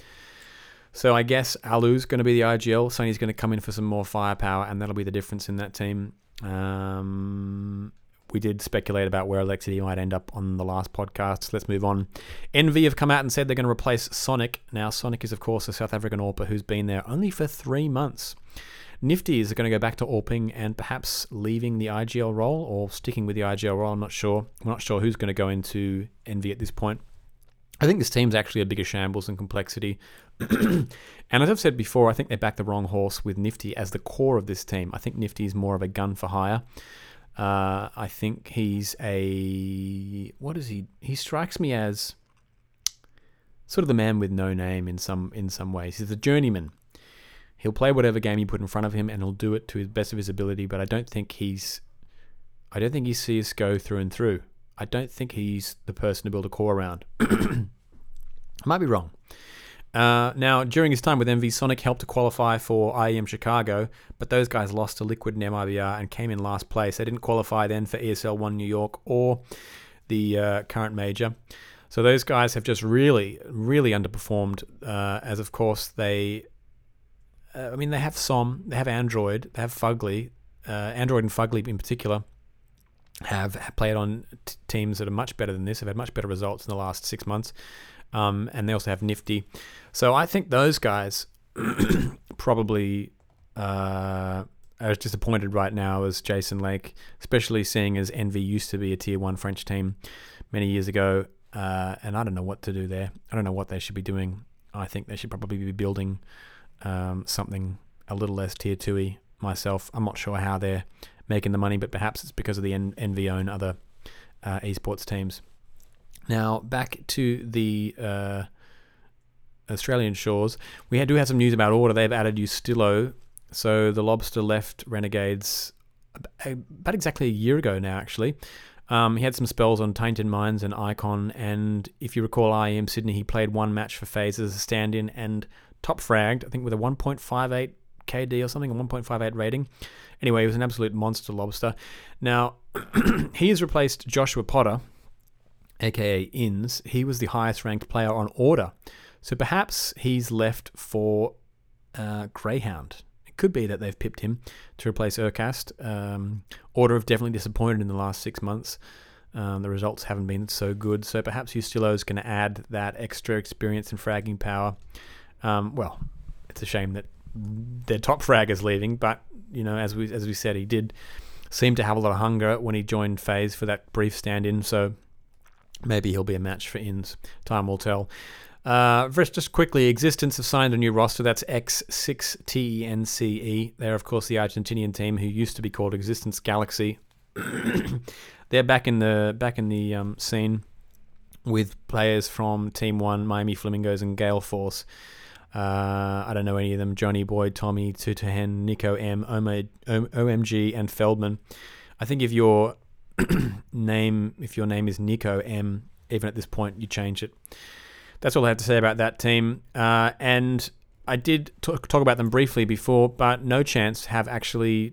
So I guess allu's going to be the IGL. suNny's going to come in for some more firepower, and that'll be the difference in that team. Um, we did speculate about where Alexi might end up on the last podcast. Let's move on. Envy have come out and said they're going to replace Sonic. Now, Sonic is, of course, a South African AWPer who's been there only for three months. Nifty is going to go back to AWPing and perhaps leaving the IGL role or sticking with the IGL role. I'm not sure. I'm not sure who's going to go into Envy at this point. I think this team's actually a bigger shambles and complexity. and as I've said before, I think they backed the wrong horse with Nifty as the core of this team. I think Nifty is more of a gun for hire. Uh, I think he's a what is he? He strikes me as sort of the man with no name in some in some ways. He's a journeyman. He'll play whatever game you put in front of him, and he'll do it to his best of his ability. But I don't think he's I don't think he's go through and through. I don't think he's the person to build a core around. I might be wrong. Uh, now, during his time with Envy, Sonic helped to qualify for IEM Chicago, but those guys lost to Liquid and MIBR and came in last place. They didn't qualify then for ESL 1 New York or the uh, current major. So those guys have just really, really underperformed, uh, as of course they. Uh, I mean, they have SOM, they have Android, they have Fugly. Uh, Android and Fugly in particular have played on t- teams that are much better than this, have had much better results in the last six months. Um, and they also have Nifty. So I think those guys probably uh, are as disappointed right now as Jason Lake, especially seeing as Envy used to be a tier one French team many years ago. Uh, and I don't know what to do there. I don't know what they should be doing. I think they should probably be building um, something a little less tier two y myself. I'm not sure how they're making the money, but perhaps it's because of the Envy own other uh, esports teams. Now, back to the uh, Australian shores, we do have some news about Order. They've added USTILo. So the Lobster left Renegades about exactly a year ago now, actually. Um, he had some spells on Tainted Minds and Icon, and if you recall IEM Sydney, he played one match for FaZe as a stand in and top fragged, I think with a 1.58 KD or something, a 1.58 rating. Anyway, he was an absolute monster lobster. Now, he has replaced Joshua Potter, aka INS, he was the highest ranked player on order. So perhaps he's left for uh, Greyhound. It could be that they've pipped him to replace erkaSt. Um, order have definitely disappointed in the last six months. Um, the results haven't been so good. So perhaps USTILo is going to add that extra experience and fragging power. Um, well, it's a shame that their top frag is leaving, but you know, as we as we said, he did seem to have a lot of hunger when he joined FaZe for that brief stand-in. So maybe he'll be a match for INS. Time will tell. Uh, just quickly, Existence have signed a new roster. That's X6TNCE. They're, of course, the Argentinian team who used to be called Existence Galaxy. They're back in the back in the um, scene with players from Team One, Miami Flamingos, and Gale Force. Uh, I don't know any of them. Johnny Boyd, Tommy, Tutohen, Nico M, OMG, and Feldman. I think if your name, if your name is Nico M, even at this point, you change it. That's all I have to say about that team. Uh, and I did talk, talk about them briefly before, but no chance have actually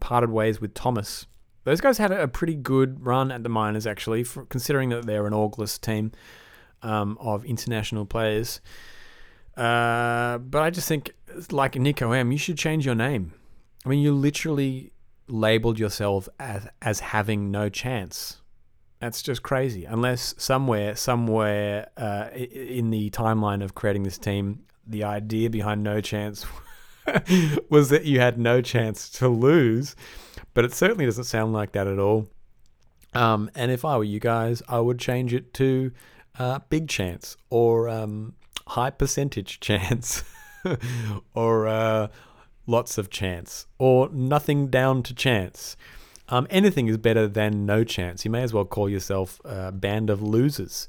parted ways with Thomas. Those guys had a pretty good run at the minors, actually, for, considering that they're an August team um, of international players. Uh, but I just think, like Nico M, you should change your name. I mean, you literally labeled yourself as, as having no chance. That's just crazy. Unless somewhere, somewhere uh, in the timeline of creating this team, the idea behind no chance was that you had no chance to lose. But it certainly doesn't sound like that at all. Um, and if I were you guys, I would change it to uh, big chance or um, high percentage chance or uh, lots of chance or nothing down to chance. Um, anything is better than no chance. You may as well call yourself a band of losers.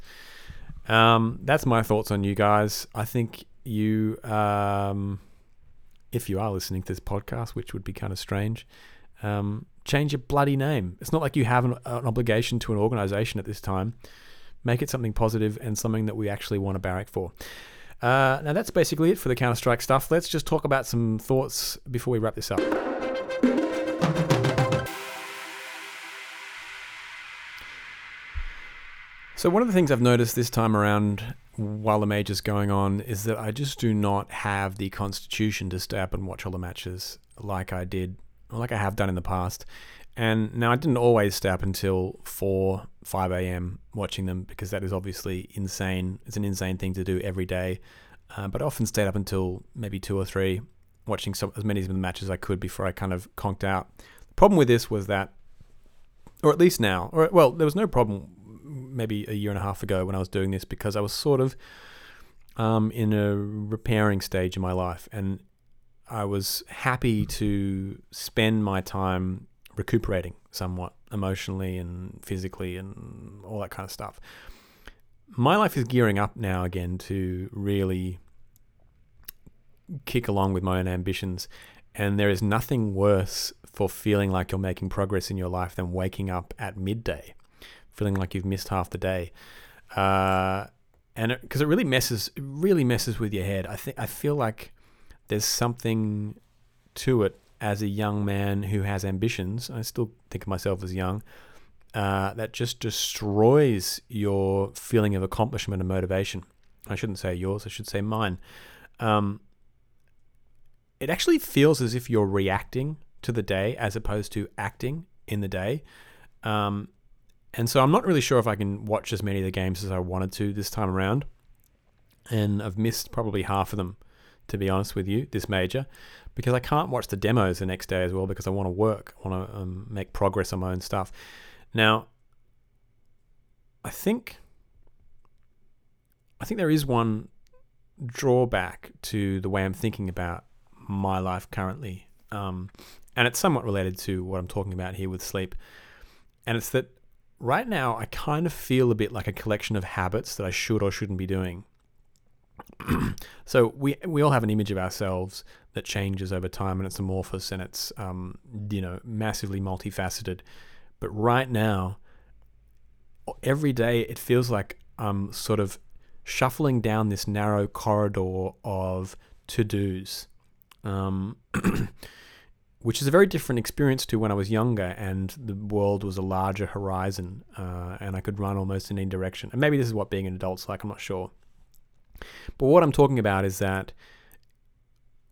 Um, that's my thoughts on you guys. I think you, um, if you are listening to this podcast, which would be kind of strange, um, change your bloody name. It's not like you have an, an obligation to an organization at this time. Make it something positive and something that we actually want to barrack for. Uh, now, that's basically it for the Counter Strike stuff. Let's just talk about some thoughts before we wrap this up. So, one of the things I've noticed this time around while the major's going on is that I just do not have the constitution to stay up and watch all the matches like I did, or like I have done in the past. And now I didn't always stay up until 4, 5 a.m. watching them because that is obviously insane. It's an insane thing to do every day. Uh, but I often stayed up until maybe 2 or 3 watching some, as many of the matches as I could before I kind of conked out. The problem with this was that, or at least now, or well, there was no problem maybe a year and a half ago when I was doing this because I was sort of um, in a repairing stage in my life and I was happy to spend my time recuperating somewhat emotionally and physically and all that kind of stuff. My life is gearing up now again to really kick along with my own ambitions. And there is nothing worse for feeling like you're making progress in your life than waking up at midday, feeling like you've missed half the day. Uh, and because it, it really messes, it really messes with your head. I think I feel like there's something to it as a young man who has ambitions, I still think of myself as young, uh, that just destroys your feeling of accomplishment and motivation. I shouldn't say yours, I should say mine. Um, it actually feels as if you're reacting to the day as opposed to acting in the day. Um, and so I'm not really sure if I can watch as many of the games as I wanted to this time around. And I've missed probably half of them, to be honest with you, this major because I can't watch the demos the next day as well because I want to work, I want to um, make progress on my own stuff. Now, I think I think there is one drawback to the way I'm thinking about my life currently, um, and it's somewhat related to what I'm talking about here with sleep, and it's that right now I kind of feel a bit like a collection of habits that I should or shouldn't be doing. so we we all have an image of ourselves that changes over time and it's amorphous and it's um, you know massively multifaceted. But right now, every day it feels like I'm sort of shuffling down this narrow corridor of to dos, um, which is a very different experience to when I was younger and the world was a larger horizon uh, and I could run almost in any direction. And maybe this is what being an adult's like. I'm not sure. But what I'm talking about is that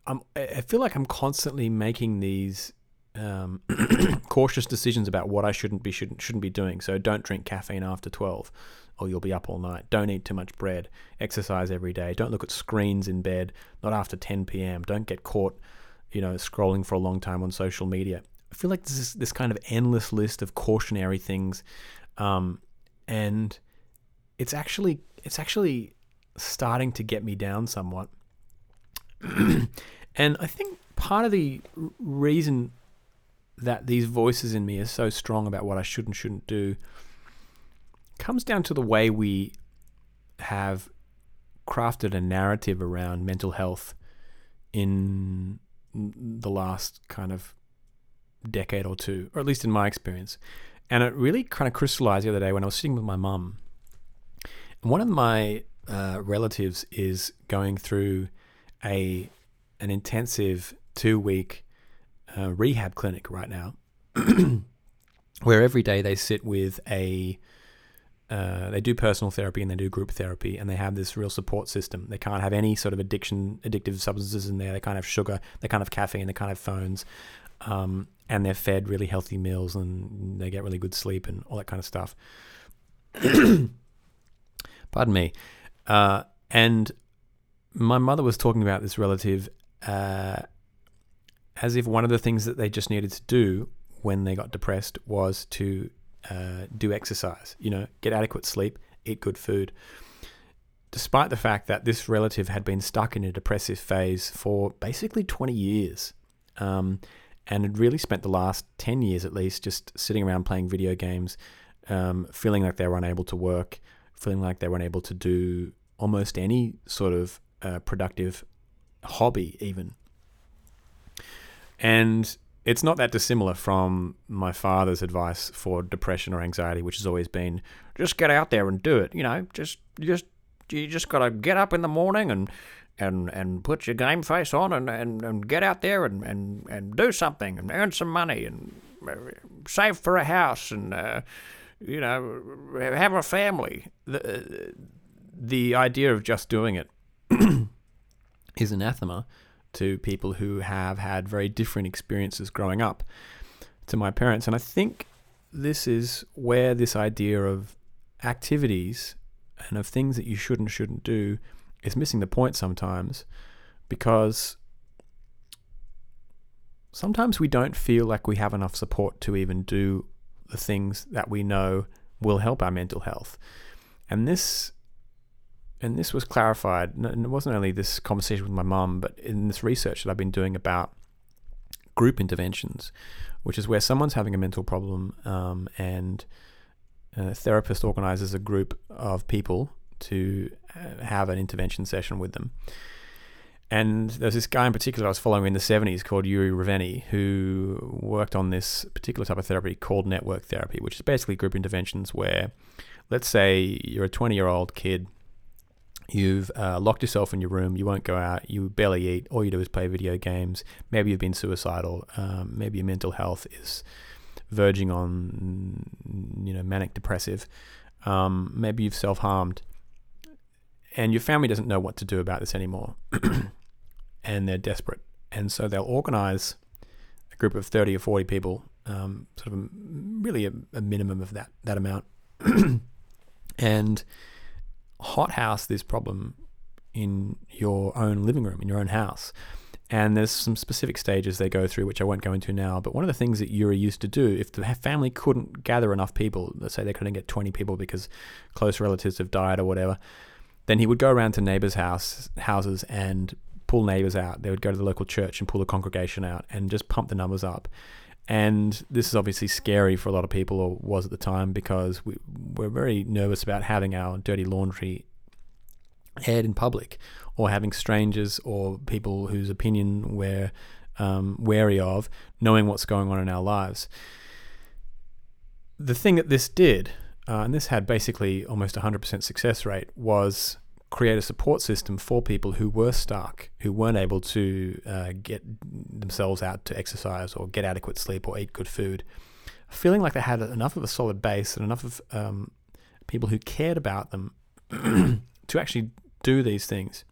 I'm, I feel like I'm constantly making these um, cautious decisions about what I shouldn't be shouldn't shouldn't be doing. So don't drink caffeine after twelve, or you'll be up all night. Don't eat too much bread. Exercise every day. Don't look at screens in bed. Not after ten p.m. Don't get caught, you know, scrolling for a long time on social media. I feel like this is this kind of endless list of cautionary things, um, and it's actually it's actually starting to get me down somewhat. and I think part of the reason that these voices in me are so strong about what I should and shouldn't do comes down to the way we have crafted a narrative around mental health in the last kind of decade or two, or at least in my experience. And it really kind of crystallized the other day when I was sitting with my mum. One of my uh, relatives is going through a an intensive two week uh, rehab clinic right now, where every day they sit with a uh, they do personal therapy and they do group therapy and they have this real support system. They can't have any sort of addiction, addictive substances in there. They can't have sugar. They can't have caffeine. They can't have phones. Um, and they're fed really healthy meals and they get really good sleep and all that kind of stuff. Pardon me. Uh, and my mother was talking about this relative uh, as if one of the things that they just needed to do when they got depressed was to uh, do exercise, you know, get adequate sleep, eat good food. Despite the fact that this relative had been stuck in a depressive phase for basically 20 years um, and had really spent the last 10 years at least just sitting around playing video games, um, feeling like they were unable to work, feeling like they were unable to do almost any sort of uh, productive hobby, even. And it's not that dissimilar from my father's advice for depression or anxiety, which has always been just get out there and do it. You know, just just you just gotta get up in the morning and and and put your game face on and, and, and get out there and, and, and do something and earn some money and uh, save for a house and uh, you know have a family. The the idea of just doing it is anathema to people who have had very different experiences growing up to my parents. And I think this is where this idea of activities and of things that you should and shouldn't do is missing the point sometimes because sometimes we don't feel like we have enough support to even do the things that we know will help our mental health. And this and this was clarified, and it wasn't only this conversation with my mum, but in this research that I've been doing about group interventions, which is where someone's having a mental problem um, and a therapist organizes a group of people to uh, have an intervention session with them. And there's this guy in particular I was following in the 70s called Yuri Raveni, who worked on this particular type of therapy called network therapy, which is basically group interventions where, let's say, you're a 20 year old kid You've uh, locked yourself in your room. You won't go out. You barely eat. All you do is play video games. Maybe you've been suicidal. Um, maybe your mental health is verging on, you know, manic depressive. Um, maybe you've self harmed, and your family doesn't know what to do about this anymore, and they're desperate. And so they'll organize a group of thirty or forty people, um, sort of a, really a, a minimum of that that amount, and hothouse this problem in your own living room, in your own house. And there's some specific stages they go through, which I won't go into now. But one of the things that Yuri used to do, if the family couldn't gather enough people, let's say they couldn't get 20 people because close relatives have died or whatever, then he would go around to neighbors' house houses and pull neighbors out. They would go to the local church and pull the congregation out and just pump the numbers up. And this is obviously scary for a lot of people, or was at the time, because we, we're very nervous about having our dirty laundry aired in public, or having strangers or people whose opinion we're um, wary of knowing what's going on in our lives. The thing that this did, uh, and this had basically almost 100% success rate, was create a support system for people who were stuck, who weren't able to uh, get themselves out to exercise or get adequate sleep or eat good food, feeling like they had enough of a solid base and enough of um, people who cared about them to actually do these things.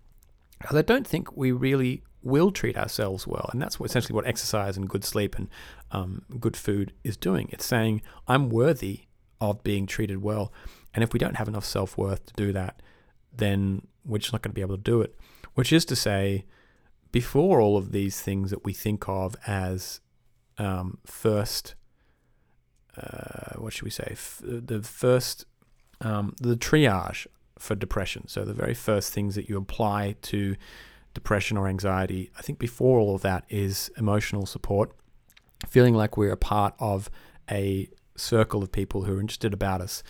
Because I don't think we really will treat ourselves well, and that's what, essentially what exercise and good sleep and um, good food is doing. It's saying I'm worthy of being treated well, and if we don't have enough self worth to do that, then we're just not going to be able to do it. Which is to say, before all of these things that we think of as um, first, uh, what should we say, F- the first, um, the triage for depression. So the very first things that you apply to depression or anxiety, I think before all of that is emotional support, feeling like we're a part of a circle of people who are interested about us,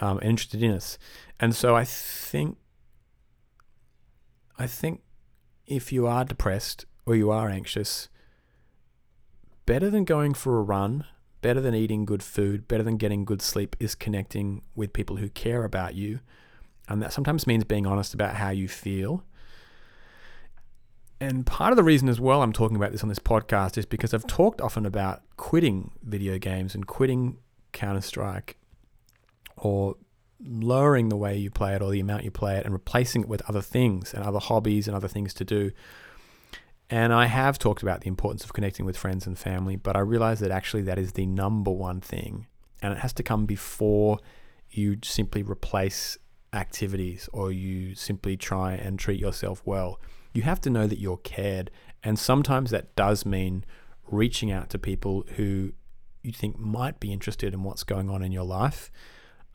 um, interested in us. And so I think I think if you are depressed or you are anxious, better than going for a run, better than eating good food, better than getting good sleep is connecting with people who care about you. And that sometimes means being honest about how you feel. And part of the reason as well I'm talking about this on this podcast is because I've talked often about quitting video games and quitting Counter Strike or lowering the way you play it or the amount you play it and replacing it with other things and other hobbies and other things to do. And I have talked about the importance of connecting with friends and family, but I realize that actually that is the number one thing. And it has to come before you simply replace activities or you simply try and treat yourself well. You have to know that you're cared. And sometimes that does mean reaching out to people who you think might be interested in what's going on in your life.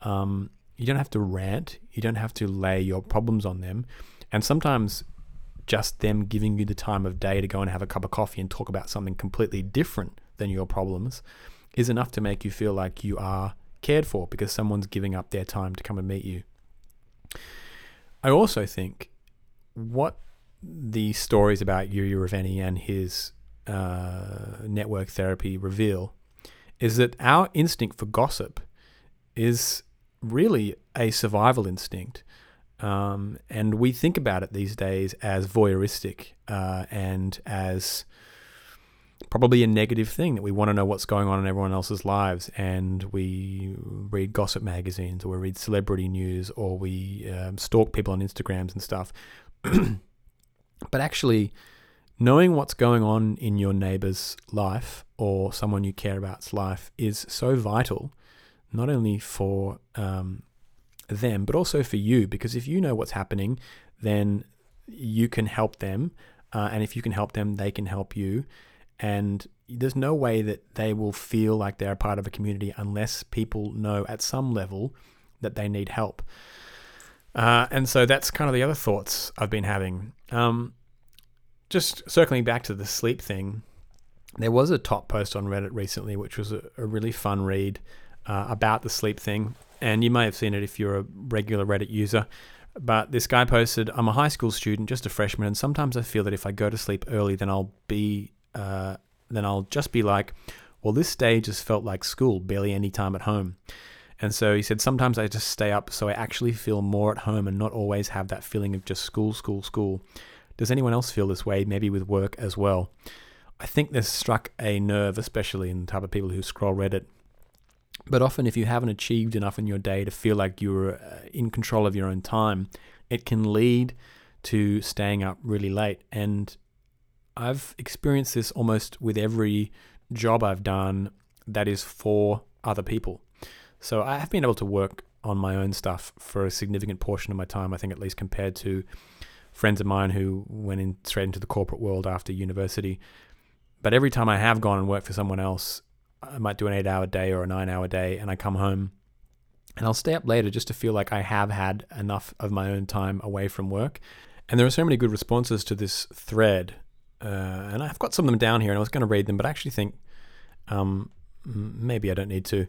Um, you don't have to rant, you don't have to lay your problems on them. And sometimes just them giving you the time of day to go and have a cup of coffee and talk about something completely different than your problems is enough to make you feel like you are cared for because someone's giving up their time to come and meet you. I also think what the stories about Yuri Raveni and his uh, network therapy reveal is that our instinct for gossip is really a survival instinct. Um, and we think about it these days as voyeuristic uh, and as probably a negative thing that we want to know what's going on in everyone else's lives. And we read gossip magazines or we read celebrity news or we um, stalk people on Instagrams and stuff. but actually, knowing what's going on in your neighbor's life or someone you care about's life is so vital, not only for um, them, but also for you. Because if you know what's happening, then you can help them. Uh, and if you can help them, they can help you. And there's no way that they will feel like they're a part of a community unless people know at some level that they need help. Uh, and so that's kind of the other thoughts I've been having. Um, just circling back to the sleep thing, there was a top post on Reddit recently, which was a, a really fun read uh, about the sleep thing and you may have seen it if you're a regular Reddit user. But this guy posted, "I'm a high school student, just a freshman, and sometimes I feel that if I go to sleep early, then I'll be, uh, then I'll just be like, well, this day just felt like school, barely any time at home." And so he said, sometimes I just stay up so I actually feel more at home and not always have that feeling of just school, school, school. Does anyone else feel this way? Maybe with work as well. I think this struck a nerve, especially in the type of people who scroll Reddit but often, if you haven't achieved enough in your day to feel like you're uh, in control of your own time, it can lead to staying up really late. And I've experienced this almost with every job I've done that is for other people. So I have been able to work on my own stuff for a significant portion of my time, I think, at least compared to friends of mine who went in straight into the corporate world after university. But every time I have gone and worked for someone else, I might do an eight hour day or a nine hour day, and I come home and I'll stay up later just to feel like I have had enough of my own time away from work. And there are so many good responses to this thread, uh, and I've got some of them down here, and I was going to read them, but I actually think um, maybe I don't need to,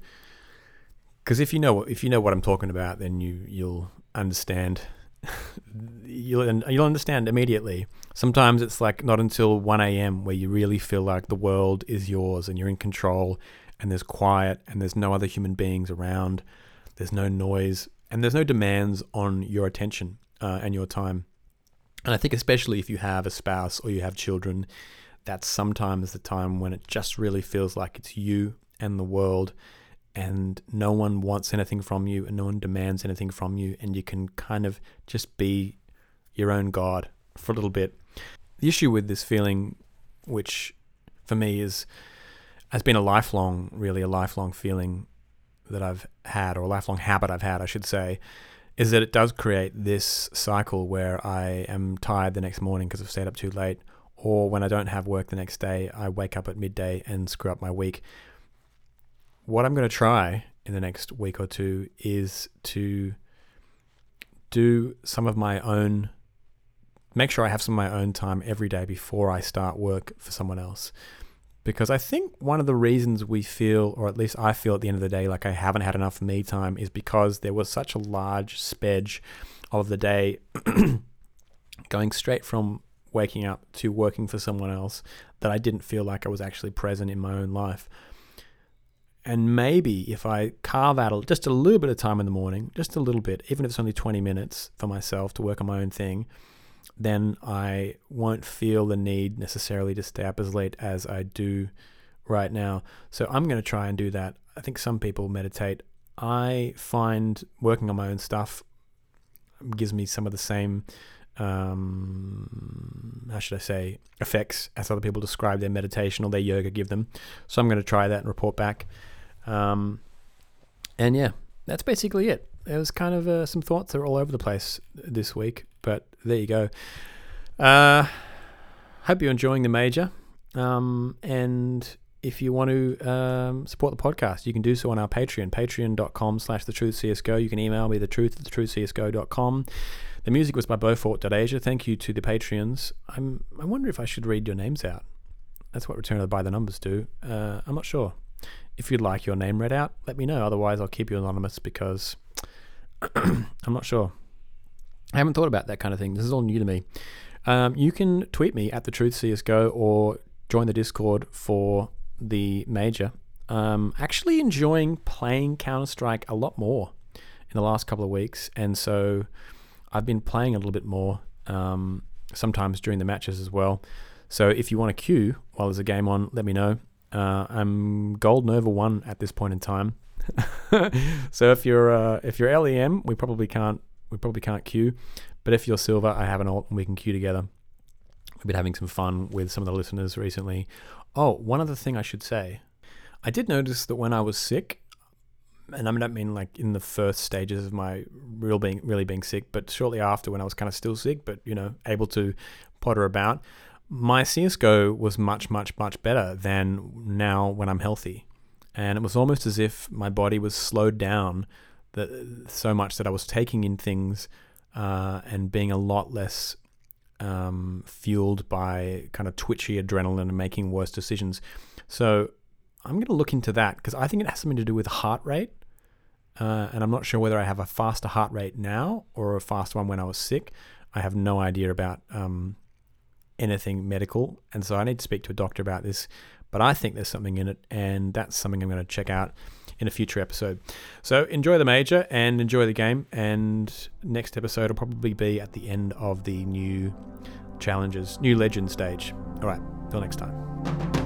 because if you know if you know what I'm talking about, then you you'll understand. you'll you'll understand immediately. Sometimes it's like not until 1 a.m. where you really feel like the world is yours and you're in control and there's quiet and there's no other human beings around. There's no noise and there's no demands on your attention uh, and your time. And I think, especially if you have a spouse or you have children, that's sometimes the time when it just really feels like it's you and the world, and no one wants anything from you, and no one demands anything from you, and you can kind of just be your own God for a little bit. The issue with this feeling, which for me is has been a lifelong, really a lifelong feeling that I've had, or a lifelong habit I've had, I should say, is that it does create this cycle where I am tired the next morning because I've stayed up too late, or when I don't have work the next day, I wake up at midday and screw up my week. What I'm going to try in the next week or two is to do some of my own make sure I have some of my own time every day before I start work for someone else. Because I think one of the reasons we feel, or at least I feel at the end of the day, like I haven't had enough me time is because there was such a large spedge of the day going straight from waking up to working for someone else that I didn't feel like I was actually present in my own life. And maybe if I carve out just a little bit of time in the morning, just a little bit, even if it's only 20 minutes for myself to work on my own thing, then I won't feel the need necessarily to stay up as late as I do right now. So I'm going to try and do that. I think some people meditate. I find working on my own stuff gives me some of the same um, how should I say, effects as other people describe their meditation or their yoga give them. So I'm going to try that and report back. Um, and yeah, that's basically it. There was kind of uh, some thoughts that are all over the place this week, but there you go. Uh, hope you're enjoying the major. Um, and if you want to um, support the podcast, you can do so on our Patreon, patreon.com slash the truth CSGO. You can email me the truth at the truth CSGO.com. The music was by Beaufort.asia. Thank you to the Patreons. I'm, I wonder if I should read your names out. That's what Return of the By the Numbers do. Uh, I'm not sure. If you'd like your name read out, let me know. Otherwise, I'll keep you anonymous because I'm not sure. I haven't thought about that kind of thing. This is all new to me. Um, you can tweet me at the Truth CS:GO or join the Discord for the major. Um, actually, enjoying playing Counter Strike a lot more in the last couple of weeks, and so I've been playing a little bit more, um, sometimes during the matches as well. So if you want to queue while there's a game on, let me know. Uh, I'm gold Nova one at this point in time. so if you're uh, if you're LEM, we probably can't we probably can't queue. But if you're silver, I have an alt and we can queue together. We've been having some fun with some of the listeners recently. Oh, one other thing I should say. I did notice that when I was sick, and I don't mean like in the first stages of my real being really being sick, but shortly after when I was kind of still sick, but you know able to potter about, my CS:GO was much much much better than now when I'm healthy, and it was almost as if my body was slowed down that so much that I was taking in things uh, and being a lot less um, fueled by kind of twitchy adrenaline and making worse decisions. So I'm going to look into that because I think it has something to do with heart rate. Uh, and I'm not sure whether I have a faster heart rate now or a faster one when I was sick. I have no idea about um, anything medical, and so I need to speak to a doctor about this. But I think there's something in it, and that's something I'm going to check out in a future episode. So enjoy the major and enjoy the game. And next episode will probably be at the end of the new challenges, new legend stage. All right, till next time.